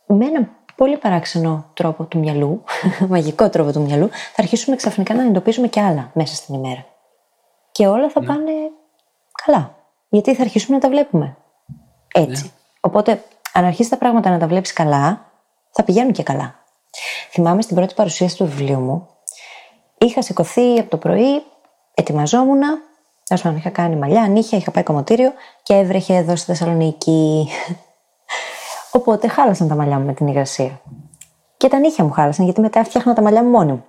με έναν πολύ παράξενο τρόπο του μυαλού, μαγικό τρόπο του μυαλού, θα αρχίσουμε ξαφνικά να εντοπίζουμε και άλλα μέσα στην ημέρα. Και όλα θα πάνε καλά. Γιατί θα αρχίσουμε να τα βλέπουμε. Έτσι. Οπότε, αν αρχίσει τα πράγματα να τα βλέπεις καλά, θα πηγαίνουν και καλά. Θυμάμαι στην πρώτη παρουσίαση του βιβλίου μου, είχα σηκωθεί από το πρωί, ετοιμαζόμουν Τέλο πάντων, είχα κάνει μαλλιά, νύχια, είχα πάει κομμωτήριο και έβρεχε εδώ στη Θεσσαλονίκη. Οπότε χάλασαν τα μαλλιά μου με την υγρασία. Και τα νύχια μου χάλασαν, γιατί μετά φτιάχνα τα μαλλιά μου μόνη μου.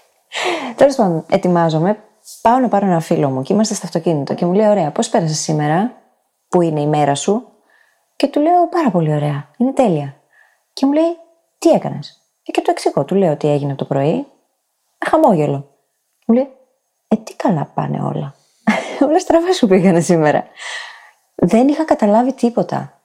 Τέλος πάντων, ετοιμάζομαι, πάω να πάρω ένα φίλο μου και είμαστε στο αυτοκίνητο και μου λέει: Ωραία, πώς πέρασες σήμερα, που είναι η μέρα σου; Και του λέω: Πάρα πολύ ωραία, είναι τέλεια. Και μου λέει: Τι έκανες; Και του εξηγώ, του λέω τι έγινε το πρωί. Χαμόγελο. Μου λέει: Ε, τι καλά πάνε όλα. όλα στραβά σου πήγανε σήμερα. Δεν είχα καταλάβει τίποτα.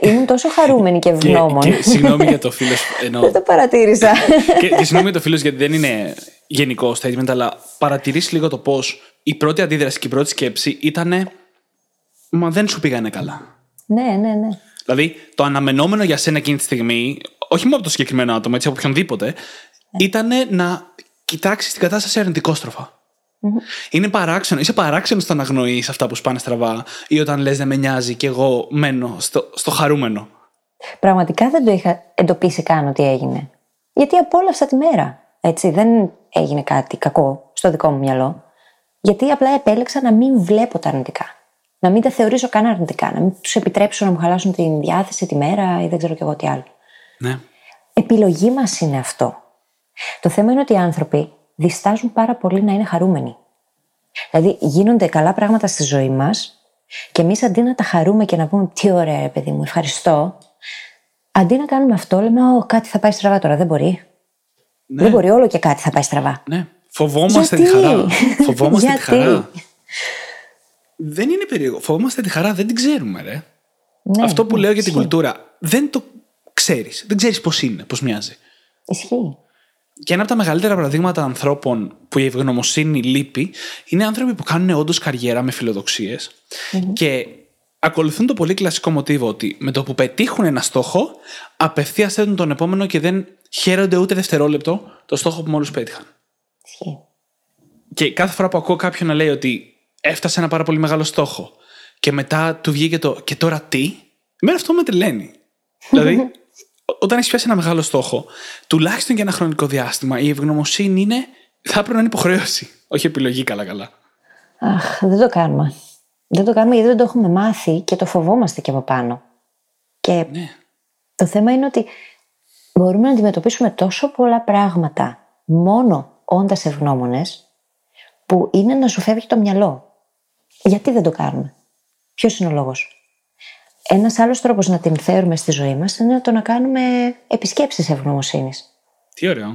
Ήμουν τόσο χαρούμενη και ευγνώμων. Και, και συγγνώμη για το φίλος. Ενώ... Δεν το παρατήρησα. και, και συγγνώμη για το φίλος, γιατί δεν είναι γενικό statement, αλλά παρατηρήσει λίγο το πώς η πρώτη αντίδραση και η πρώτη σκέψη ήταν. Μα δεν σου πήγανε καλά. ναι, ναι, ναι. Δηλαδή, το αναμενόμενο για σένα εκείνη τη στιγμή, όχι μόνο από το συγκεκριμένο άτομο, έτσι από οποιονδήποτε, ήταν να κοιτάξεις την κατάσταση αρνητικόστροφα. Είναι παράξενο. Είσαι παράξενος στο να αγνοείς αυτά που σπάνε στραβά ή όταν λες δεν με νοιάζει και εγώ μένω στο, στο χαρούμενο. Πραγματικά δεν το είχα εντοπίσει καν ότι έγινε. Γιατί απόλαυσα τη μέρα. Έτσι, δεν έγινε κάτι κακό στο δικό μου μυαλό. Γιατί απλά επέλεξα να μην βλέπω τα αρνητικά. Να μην τα θεωρήσω καν αρνητικά. Να μην τους επιτρέψω να μου χαλάσουν την διάθεση τη μέρα ή δεν ξέρω κι εγώ τι άλλο. Ναι. Επιλογή μας είναι αυτό. Το θέμα είναι ότι οι άνθρωποι διστάζουν πάρα πολύ να είναι χαρούμενοι. Δηλαδή, γίνονται καλά πράγματα στη ζωή μας και εμείς αντί να τα χαρούμε και να πούμε Τι ωραία, ρε παιδί μου, ευχαριστώ. Αντί να κάνουμε αυτό, λέμε Ω, κάτι θα πάει στραβά τώρα, δεν μπορεί. Ναι. Δεν μπορεί όλο και κάτι θα πάει στραβά. ναι. Φοβόμαστε Γιατί; τη χαρά. Φοβόμαστε τη Γιατί; χαρά. Δεν είναι περίεργο. Φοβόμαστε τη χαρά, δεν την ξέρουμε, ρε. Ναι, Αυτό που ναι, λέω για την ισχύει. κουλτούρα, δεν το ξέρεις. Δεν ξέρεις πώς είναι, πώς μοιάζει. Ισχύει. Και ένα από τα μεγαλύτερα παραδείγματα ανθρώπων που η ευγνωμοσύνη λείπει είναι άνθρωποι που κάνουν όντως καριέρα με φιλοδοξίες και ακολουθούν το πολύ κλασικό μοτίβο ότι με το που πετύχουν ένα στόχο, απευθείας θέτουν τον επόμενο και δεν χαίρονται ούτε δευτερόλεπτο το στόχο που μόλις πέτυχαν. Ισχύει. Και κάθε φορά που ακούω κάποιον να λέει ότι έφτασε ένα πάρα πολύ μεγάλο στόχο και μετά του βγήκε το και τώρα τι, εμένα αυτό με τρελαίνει. δηλαδή, ό- όταν έχεις πιάσει ένα μεγάλο στόχο, τουλάχιστον για ένα χρονικό διάστημα, η ευγνωμοσύνη είναι. θα έπρεπε να είναι υποχρέωση. Όχι επιλογή, καλά-καλά. Αχ, δεν το κάνουμε. Δεν το κάνουμε γιατί δεν το έχουμε μάθει και το φοβόμαστε και από πάνω. Και Ναι. το θέμα είναι ότι μπορούμε να αντιμετωπίσουμε τόσο πολλά πράγματα μόνο όντας ευγνώμονες, που είναι να σου φεύγει το μυαλό. Γιατί δεν το κάνουμε, Ποιος είναι ο λόγος; Ένας άλλος τρόπος να την φέρουμε στη ζωή μας είναι το να κάνουμε επισκέψεις ευγνωμοσύνης. Τι ωραίο.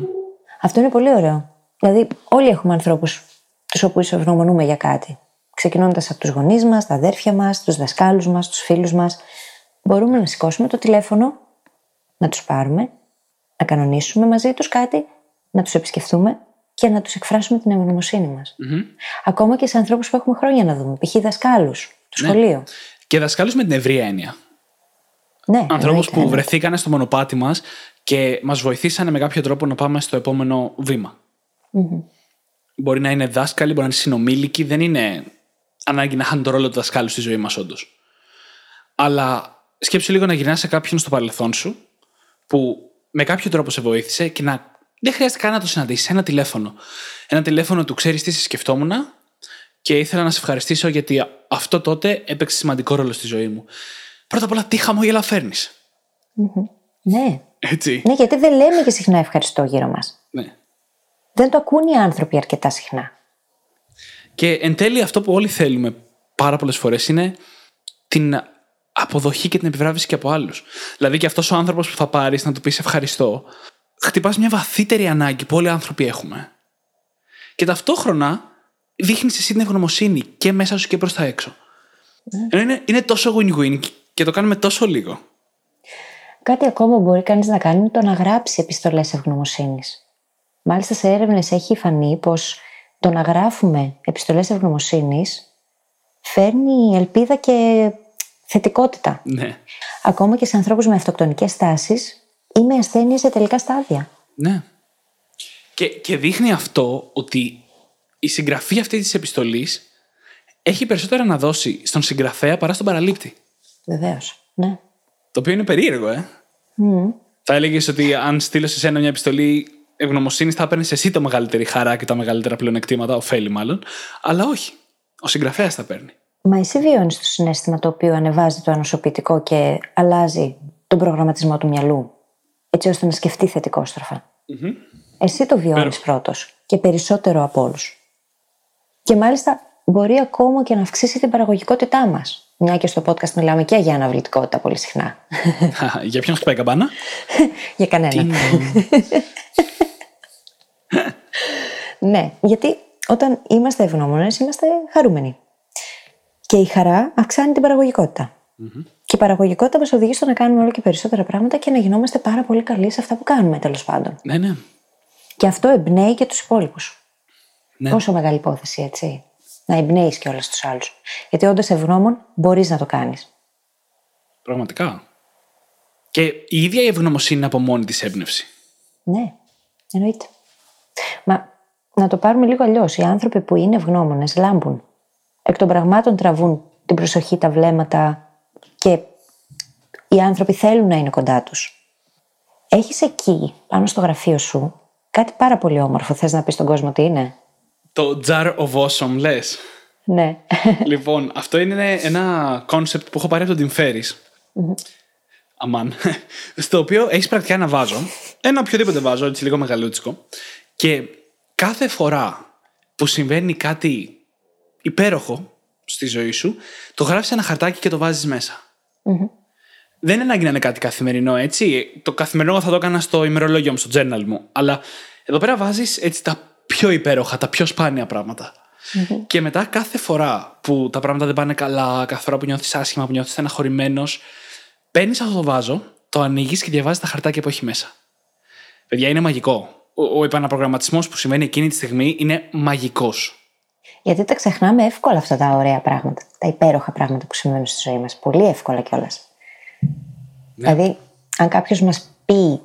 Αυτό είναι πολύ ωραίο. Δηλαδή, όλοι έχουμε ανθρώπους τους οποίους ευγνωμονούμε για κάτι. Ξεκινώντας από τους γονείς μας, τα αδέρφια μας, τους δασκάλους μας, τους φίλους μας. Μπορούμε να σηκώσουμε το τηλέφωνο, να τους πάρουμε, να κανονίσουμε μαζί τους κάτι, να τους επισκεφθούμε και να τους εκφράσουμε την ευγνωμοσύνη μας. Ακόμα και σε ανθρώπους που έχουμε χρόνια να δούμε, π.χ. δασκάλους, το Ναι. σχολείο. Και δασκάλου με την ευρία έννοια. Ναι, Ανθρώπους εννοείται, που εννοείται. βρεθήκανε στο μονοπάτι μας και μας βοηθήσανε με κάποιο τρόπο να πάμε στο επόμενο βήμα. Μπορεί να είναι δάσκαλοι, μπορεί να είναι συνομήλικοι, δεν είναι ανάγκη να χάνουν το ρόλο του δασκάλου στη ζωή μας, όντως. Αλλά σκέψου λίγο να γυρνάς σε κάποιον στο παρελθόν σου που με κάποιο τρόπο σε βοήθησε και να. Δεν χρειάζεται καν να το συναντήσεις. Ένα τηλέφωνο. Ένα τηλέφωνο του ξέρεις τι σε σκεφτόμουν και ήθελα να σε ευχαριστήσω γιατί αυτό τότε έπαιξε σημαντικό ρόλο στη ζωή μου. Πρώτα απ' όλα, τι χαμόγελα φέρνεις. Ναι. Έτσι. ναι, γιατί δεν λέμε και συχνά ευχαριστώ γύρω μας. Ναι. Δεν το ακούν οι άνθρωποι αρκετά συχνά. Και εν τέλει αυτό που όλοι θέλουμε πάρα πολλές φορές είναι την αποδοχή και την επιβράβευση και από άλλους. Δηλαδή και αυτός ο άνθρωπος που θα πάρεις να του πεις ευχαριστώ, χτυπάς μια βαθύτερη ανάγκη που όλοι οι άνθρωποι έχουμε. Και ταυτόχρονα δείχνεις εσύ την ευγνωμοσύνη και μέσα σου και προς τα έξω. Ενώ είναι, είναι τόσο win-win και το κάνουμε τόσο λίγο. Κάτι ακόμα που μπορεί κανείς να κάνει είναι το να γράψει επιστολές ευγνωμοσύνης. Μάλιστα, σε έρευνες έχει φανεί πως το να γράφουμε επιστολές ευγνωμοσύνης φέρνει ελπίδα και θετικότητα. Ναι. Ακόμα και σε ανθρώπους με αυτοκτονικές τάσει ή με ασθένειες σε τελικά στάδια. Ναι. Και, και δείχνει αυτό ότι η συγγραφή αυτή της επιστολής έχει περισσότερα να δώσει στον συγγραφέα παρά στον παραλήπτη. Βεβαίως. Ναι. Το οποίο είναι περίεργο, ε. Θα έλεγες ότι αν στείλω σε σένα μια επιστολή ευγνωμοσύνης, θα έπαιρνες εσύ το μεγαλύτερη χαρά και τα μεγαλύτερα πλεονεκτήματα, ωφέλη μάλλον. Αλλά όχι. Ο συγγραφέας τα παίρνει. Μα εσύ βιώνεις το συνέστημα το οποίο ανεβάζει το ανοσοποιητικό και αλλάζει τον προγραμματισμό του μυαλού, έτσι ώστε να σκεφτεί θετικόστροφα. Εσύ το βιώνεις Υπέροχο. πρώτος και περισσότερο από όλους. Και μάλιστα μπορεί ακόμα και να αυξήσει την παραγωγικότητά μας. Μια και στο podcast μιλάμε και για αναβλητικότητα πολύ συχνά. Για ποιον χτυπάει η καμπάνα; για κανένα. ναι, γιατί όταν είμαστε ευγνώμονες, είμαστε χαρούμενοι. Και η χαρά αυξάνει την παραγωγικοτητα Και η παραγωγικότητα μας οδηγεί στο να κάνουμε όλο και περισσότερα πράγματα και να γινόμαστε πάρα πολύ καλοί σε αυτά που κάνουμε, τέλος πάντων. ναι, ναι. Και αυτό εμπνέει και τους υπόλοιπους. Ναι. Πόσο μεγάλη υπόθεση, έτσι. Να εμπνέεις και όλα τους άλλους. Γιατί όντας ευγνώμων, μπορείς να το κάνεις. Πραγματικά. Και η ίδια η ευγνωμοσύνη είναι από μόνη της έμπνευση. Ναι, εννοείται. Μα να το πάρουμε λίγο αλλιώς. Οι άνθρωποι που είναι ευγνώμονες λάμπουν. Εκ των πραγμάτων τραβούν την προσοχή, τα βλέμματα και οι άνθρωποι θέλουν να είναι κοντά τους. Έχεις εκεί, πάνω στο γραφείο σου, κάτι πάρα πολύ όμορφο. Θες να πεις στον κόσμο τι είναι; Το jar of awesome, λες; Ναι. λοιπόν, αυτό είναι ένα concept που έχω πάρει από τον Tim Ferriss. Αμάν. Στο οποίο έχεις πρακτικά ένα βάζο. Ένα οποιοδήποτε βάζο, έτσι λίγο μεγαλούτσικο. Και κάθε φορά που συμβαίνει κάτι υπέροχο στη ζωή σου, το γράφεις ένα χαρτάκι και το βάζεις μέσα. Δεν είναι ανάγκη να είναι κάτι καθημερινό, έτσι. Το καθημερινό θα το έκανα στο ημερολόγιο μου, στο journal μου. Αλλά εδώ πέρα βάζεις έτσι τα πιο υπέροχα, τα πιο σπάνια πράγματα. Και μετά κάθε φορά που τα πράγματα δεν πάνε καλά, κάθε φορά που νιώθεις άσχημα, που νιώθεις στεναχωρημένος, παίρνεις αυτό το βάζο, το ανοίγεις και διαβάζεις τα χαρτάκια που έχει μέσα. Παιδιά, είναι μαγικό. Ο, ο επαναπρογραμματισμός που συμβαίνει εκείνη τη στιγμή είναι μαγικός. Γιατί τα ξεχνάμε εύκολα αυτά τα ωραία πράγματα. Τα υπέροχα πράγματα που συμβαίνουν στη ζωή μας. Πολύ εύκολα κιόλας. Δηλαδή, αν κάποιος μας πει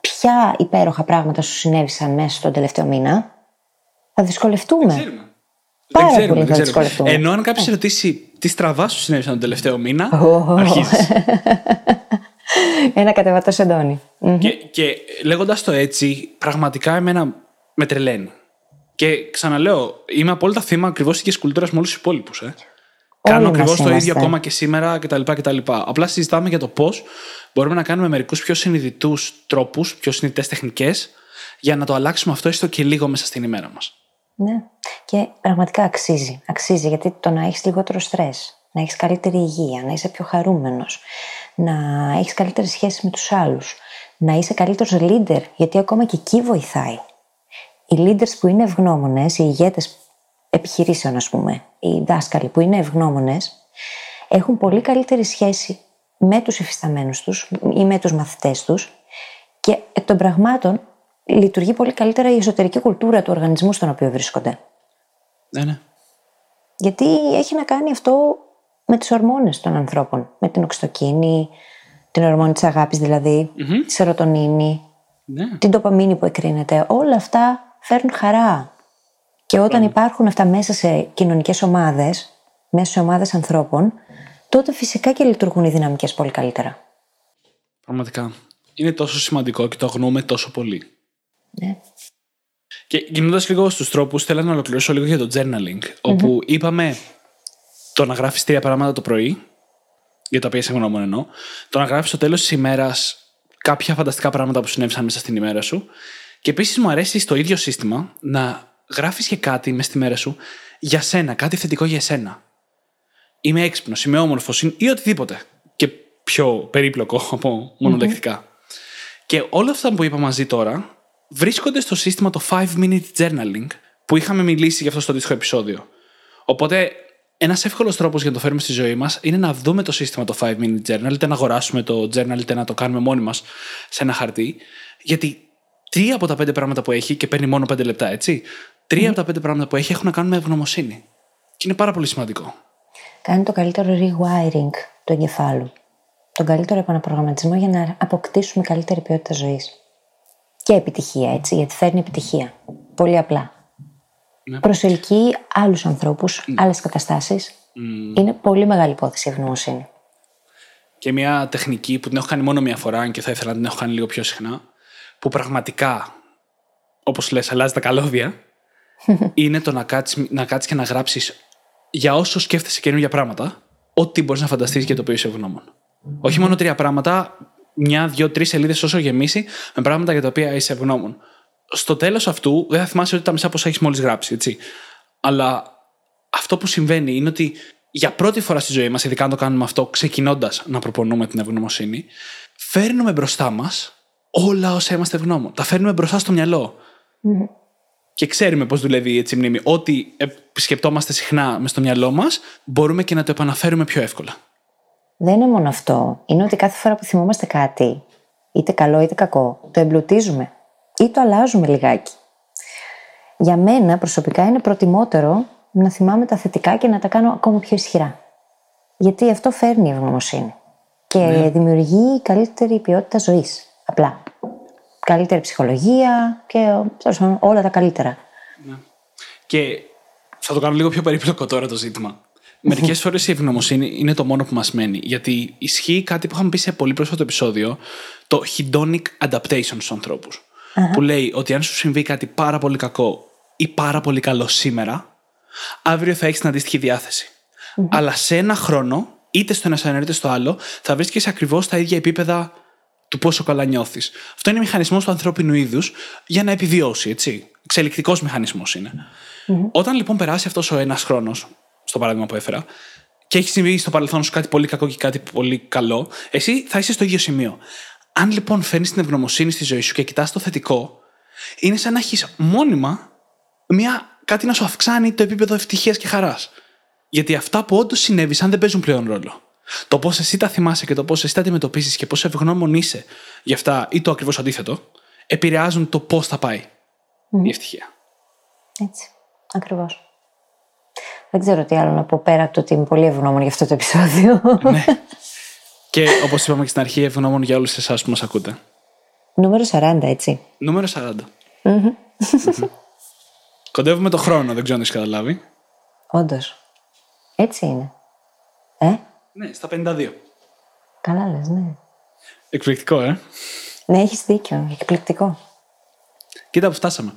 ποια υπέροχα πράγματα σου συνέβησαν μέσα στον τελευταίο μήνα, θα δυσκολευτούμε. Πάρα δεν ξέρουμε, πολύ δεν θα ξέρουμε. δυσκολευτούμε. Ενώ αν κάποιος ρωτήσει τι στραβά σου συνέβησαν τον τελευταίο μήνα, Ω. αρχίζεις. Ένα κατεβατό σεντόνι. Μμ. και και λέγοντας το έτσι, πραγματικά εμένα με τρελαίνει. Και ξαναλέω, είμαι απόλυτα θύμα ακριβώς τη ίδια κουλτούρα με όλους τους υπόλοιπους. Ε. Κάνω μας ακριβώς το είμαστε. ίδιο ακόμα και σήμερα κτλ. κτλ. Απλά συζητάμε για το πώς μπορούμε να κάνουμε μερικούς πιο συνειδητούς τρόπους, πιο συνειδητές τεχνικές, για να το αλλάξουμε αυτό έστω και λίγο μέσα στην ημέρα μας. Ναι. Και πραγματικά αξίζει. Αξίζει γιατί το να έχεις λιγότερο στρες, να έχεις καλύτερη υγεία, να είσαι πιο χαρούμενος, να έχεις καλύτερη σχέση με τους άλλους, να είσαι καλύτερος leader, γιατί ακόμα και εκεί βοηθάει. Οι leaders που είναι ευγνώμονες, οι ηγέτες επιχειρήσεων, ας πούμε, οι δάσκαλοι που είναι ευγνώμονες, έχουν πολύ καλύτερη σχέση με τους υφισταμένους τους ή με τους μαθητές τους και εκ των πραγμάτων λειτουργεί πολύ καλύτερα η εσωτερική κουλτούρα του οργανισμού στον οποίο βρίσκονται. Ναι, ναι. Γιατί έχει να κάνει αυτό με τις ορμόνες των ανθρώπων. Με την οξυτοκίνη, την ορμόνη της αγάπης δηλαδή, της σερωτονίνη, ναι. την τοπαμίνη που εκρίνεται. Όλα αυτά φέρνουν χαρά. Και όταν υπάρχουν αυτά μέσα σε κοινωνικές ομάδες, μέσα σε ομάδες ανθρώπων, τότε φυσικά και λειτουργούν οι δυναμικές πολύ καλύτερα. Πραγματικά. Είναι τόσο σημαντικό και το αγνοούμε τόσο πολύ. Ναι. Και κινούντα λίγο στους τρόπους, θέλω να ολοκληρώσω λίγο για το journaling. Όπου είπαμε το να γράφεις τρία πράγματα το πρωί, για τα οποία είσαι γνώμων εννοώ, το να γράφεις στο τέλος της ημέρας κάποια φανταστικά πράγματα που συνέβησαν μέσα στην ημέρα σου. Και επίσης μου αρέσει στο ίδιο σύστημα να γράφεις και κάτι μέσα στη μέρα σου για σένα, κάτι θετικό για σένα. Είμαι έξυπνος, είμαι όμορφος ή οτιδήποτε. Και πιο περίπλοκο από μονολεκτικά. Και όλα αυτά που είπα μαζί τώρα βρίσκονται στο σύστημα το 5 minute journaling που είχαμε μιλήσει για αυτό στο αντίστοιχο επεισόδιο. Οπότε, ένας εύκολος τρόπος για να το φέρουμε στη ζωή μας είναι να δούμε το σύστημα το 5 minute journal, είτε να αγοράσουμε το journal, είτε να το κάνουμε μόνοι μας σε ένα χαρτί. Γιατί τρία από τα πέντε πράγματα που έχει, και παίρνει μόνο πέντε λεπτά, έτσι. Τρία από τα πέντε πράγματα που έχει έχουν να κάνουν με ευγνωμοσύνη. Και είναι πάρα πολύ σημαντικό. Κάνει το καλύτερο rewiring του εγκεφάλου. Τον καλύτερο επαναπρογραμματισμό για να αποκτήσουμε καλύτερη ποιότητα ζωής. Και επιτυχία, έτσι, γιατί φέρνει επιτυχία. Πολύ απλά. Ναι. Προσελκύει άλλους ανθρώπους, άλλες καταστάσεις. Είναι πολύ μεγάλη υπόθεση η ευγνωμοσύνη. Και μια τεχνική που την έχω κάνει μόνο μία φορά, αν και θα ήθελα να την έχω κάνει λίγο πιο συχνά, που πραγματικά, όπως λες, αλλάζει τα καλώδια, είναι το να κάτσεις, να κάτσεις και να γράψεις για όσο σκέφτεσαι καινούργια πράγματα, ό,τι μπορείς να φανταστείς για το οποίο είσαι ευγνώμων. Όχι μόνο τρία πράγματα, μια, δύο, τρεις σελίδες όσο γεμίσει, με πράγματα για τα οποία είσαι ευγνώμων. Στο τέλος αυτού, δεν θα θυμάσαι ότι τα μισά πόσα έχεις μόλις γράψει, έτσι. Αλλά αυτό που συμβαίνει είναι ότι για πρώτη φορά στη ζωή μας, ειδικά αν το κάνουμε αυτό, ξεκινώντας να προπονούμε την ευγνωμοσύνη, φέρνουμε μπροστά μας όλα όσα είμαστε ευγνώμων. Τα φέρνουμε μπροστά στο μυαλό. Και ξέρουμε πώς δουλεύει έτσι η μνήμη. Ό,τι επισκεπτόμαστε συχνά μες στο μυαλό μας, μπορούμε και να το επαναφέρουμε πιο εύκολα. Δεν είναι μόνο αυτό. Είναι ότι κάθε φορά που θυμόμαστε κάτι, είτε καλό είτε κακό, το εμπλουτίζουμε ή το αλλάζουμε λιγάκι. Για μένα προσωπικά είναι προτιμότερο να θυμάμαι τα θετικά και να τα κάνω ακόμα πιο ισχυρά. Γιατί αυτό φέρνει ευγνωμοσύνη και Ναι. δημιουργεί καλύτερη ποιότητα ζωής. Απλά. Καλύτερη ψυχολογία και τέλος πάντων, όλα τα καλύτερα. Και θα το κάνω λίγο πιο περίπλοκο τώρα το ζήτημα. Μερικές φορές η ευγνωμοσύνη είναι το μόνο που μας μένει. Γιατί ισχύει κάτι που είχαμε πει σε πολύ πρόσφατο επεισόδιο, το hedonic adaptation στους ανθρώπους. Που λέει ότι αν σου συμβεί κάτι πάρα πολύ κακό ή πάρα πολύ καλό σήμερα, αύριο θα έχεις την αντίστοιχη διάθεση. Αλλά σε ένα χρόνο, είτε στο ένα σενάριο είτε στο άλλο, θα βρίσκεσαι ακριβώς στα ίδια επίπεδα του πόσο καλά νιώθεις. Αυτό είναι μηχανισμός του ανθρώπινου είδους για να επιβιώσει, έτσι. Εξελικτικός μηχανισμός είναι. Όταν λοιπόν περάσει αυτός ο ένας χρόνος, στο παράδειγμα που έφερα, και έχει συμβεί στο παρελθόν σου κάτι πολύ κακό και κάτι πολύ καλό, εσύ θα είσαι στο ίδιο σημείο. Αν λοιπόν φέρνεις την ευγνωμοσύνη στη ζωή σου και κοιτάς το θετικό, είναι σαν να έχεις μόνιμα μια, κάτι να σου αυξάνει το επίπεδο ευτυχίας και χαράς. Γιατί αυτά που όντως συνέβησαν δεν παίζουν πλέον ρόλο. Το πώς εσύ τα θυμάσαι και το πώς εσύ τα αντιμετωπίσει και πόσο ευγνώμων είσαι γι' αυτά ή το ακριβώς αντίθετο, επηρεάζουν το πώς θα πάει η ευτυχία. Έτσι. Ακριβώς. Δεν ξέρω τι άλλο να πω πέρα από το ότι είμαι πολύ ευγνώμων για αυτό το επεισόδιο. ναι. Και όπως είπαμε και στην αρχή, ευγνώμων για όλους εσάς που μας ακούτε. Νούμερο 40, έτσι. Νούμερο 40. Κοντεύουμε το χρόνο, δεν ξέρω αν έχεις καταλάβει. Όντως. Έτσι είναι. Ε, Ναι, στα 52. καλά λες, ναι. Εκπληκτικό, ε. Ναι, έχεις δίκιο. Εκπληκτικό. Κοίτα που φτάσαμε.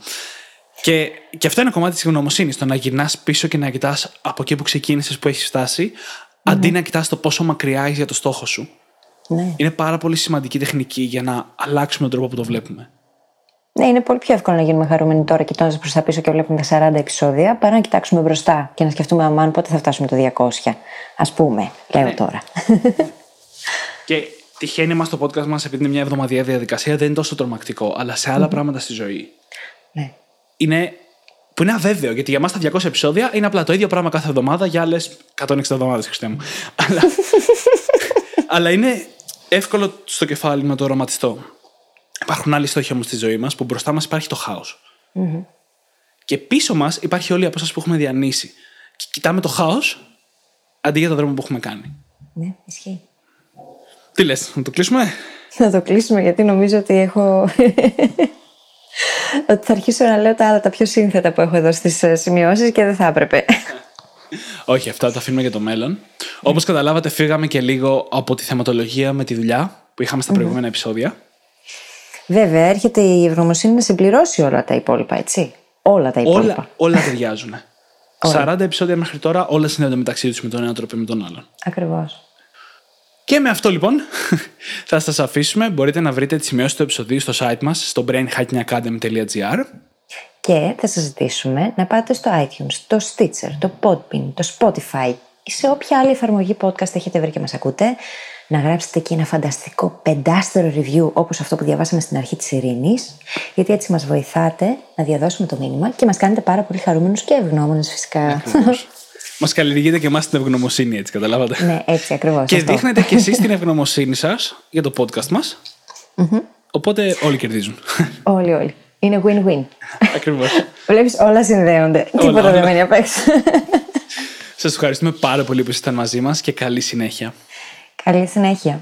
Και, και αυτό είναι κομμάτι της γνωμοσύνη. Το να γυρνάς πίσω και να κοιτάς από εκεί που ξεκίνησες, που έχεις φτάσει, αντί να κοιτάς το πόσο μακριά είσαι για το στόχο σου. Ναι. Είναι πάρα πολύ σημαντική τεχνική για να αλλάξουμε τον τρόπο που το βλέπουμε. Ναι, είναι πολύ πιο εύκολο να γίνουμε χαρούμενοι τώρα κοιτώντα προς τα πίσω και βλέπουμε τα 40 επεισόδια παρά να κοιτάξουμε μπροστά και να σκεφτούμε αμάν πότε θα φτάσουμε το 200. Α πούμε, λέω Ναι. τώρα. Και τυχαίνει μας το podcast μας, επειδή είναι μια εβδομαδιαία διαδικασία, δεν είναι τόσο τρομακτικό. Αλλά σε άλλα πράγματα στη ζωή ναι. Είναι. που είναι αβέβαιο. Γιατί για μας τα 200 επεισόδια είναι απλά το ίδιο πράγμα κάθε εβδομάδα για άλλε 160 εβδομάδες, Χριστέ μου. αλλά, αλλά είναι εύκολο στο κεφάλι να το οραματιστώ. Υπάρχουν άλλοι στόχοι όμως στη ζωή μας που μπροστά μας υπάρχει το χαο Και πίσω μας υπάρχει όλη η απόσταση που έχουμε διανύσει. Και κοιτάμε το χάος αντί για τον δρόμο που έχουμε κάνει. ναι, ισχύει. Τι λες, να το κλείσουμε; Να το κλείσουμε γιατί νομίζω ότι έχω. ότι θα αρχίσω να λέω τα άλλα, τα πιο σύνθετα που έχω εδώ στις σημειώσεις και δεν θα έπρεπε. Όχι, αυτά τα αφήνουμε για το μέλλον. Όπως καταλάβατε, φύγαμε και λίγο από τη θεματολογία με τη δουλειά που είχαμε στα προηγούμενα επεισόδια. Βέβαια, έρχεται η ευγνωμοσύνη να συμπληρώσει όλα τα υπόλοιπα, έτσι. Όλα τα υπόλοιπα. Όλα, όλα ταιριάζουν. 40 επεισόδια μέχρι τώρα, όλα συνδέονται μεταξύ τους με τον ένα τρόπο ή με τον άλλον. Ακριβώς. Και με αυτό λοιπόν θα σας αφήσουμε. Μπορείτε να βρείτε τις σημειώσεις του επεισοδίου στο site μας στο brainhackingacademy.gr Και θα σας ζητήσουμε να πάτε στο iTunes, το Stitcher, το Podbean, το Spotify ή σε όποια άλλη εφαρμογή podcast έχετε βρει και μας ακούτε, να γράψετε εκεί ένα φανταστικό πεντάστερο review όπως αυτό που διαβάσαμε στην αρχή της Ειρήνης, γιατί έτσι μας βοηθάτε να διαδώσουμε το μήνυμα και μας κάνετε πάρα πολύ χαρούμενους και ευγνώμονες φυσικά. Μας καλλιεργείτε και εμάς την ευγνωμοσύνη, έτσι καταλάβατε. ναι, έτσι ακριβώς. και αυτό. δείχνετε και εσείς την ευγνωμοσύνη σας για το podcast μας. Οπότε όλοι κερδίζουν. Όλοι, όλοι. Είναι win-win. Ακριβώς. Βλέπεις όλα συνδέονται. Τίποτα όλα. δεν μένει απ' έξω. Σας ευχαριστούμε πάρα πολύ που ήσασταν μαζί μας και καλή συνέχεια. Καλή συνέχεια.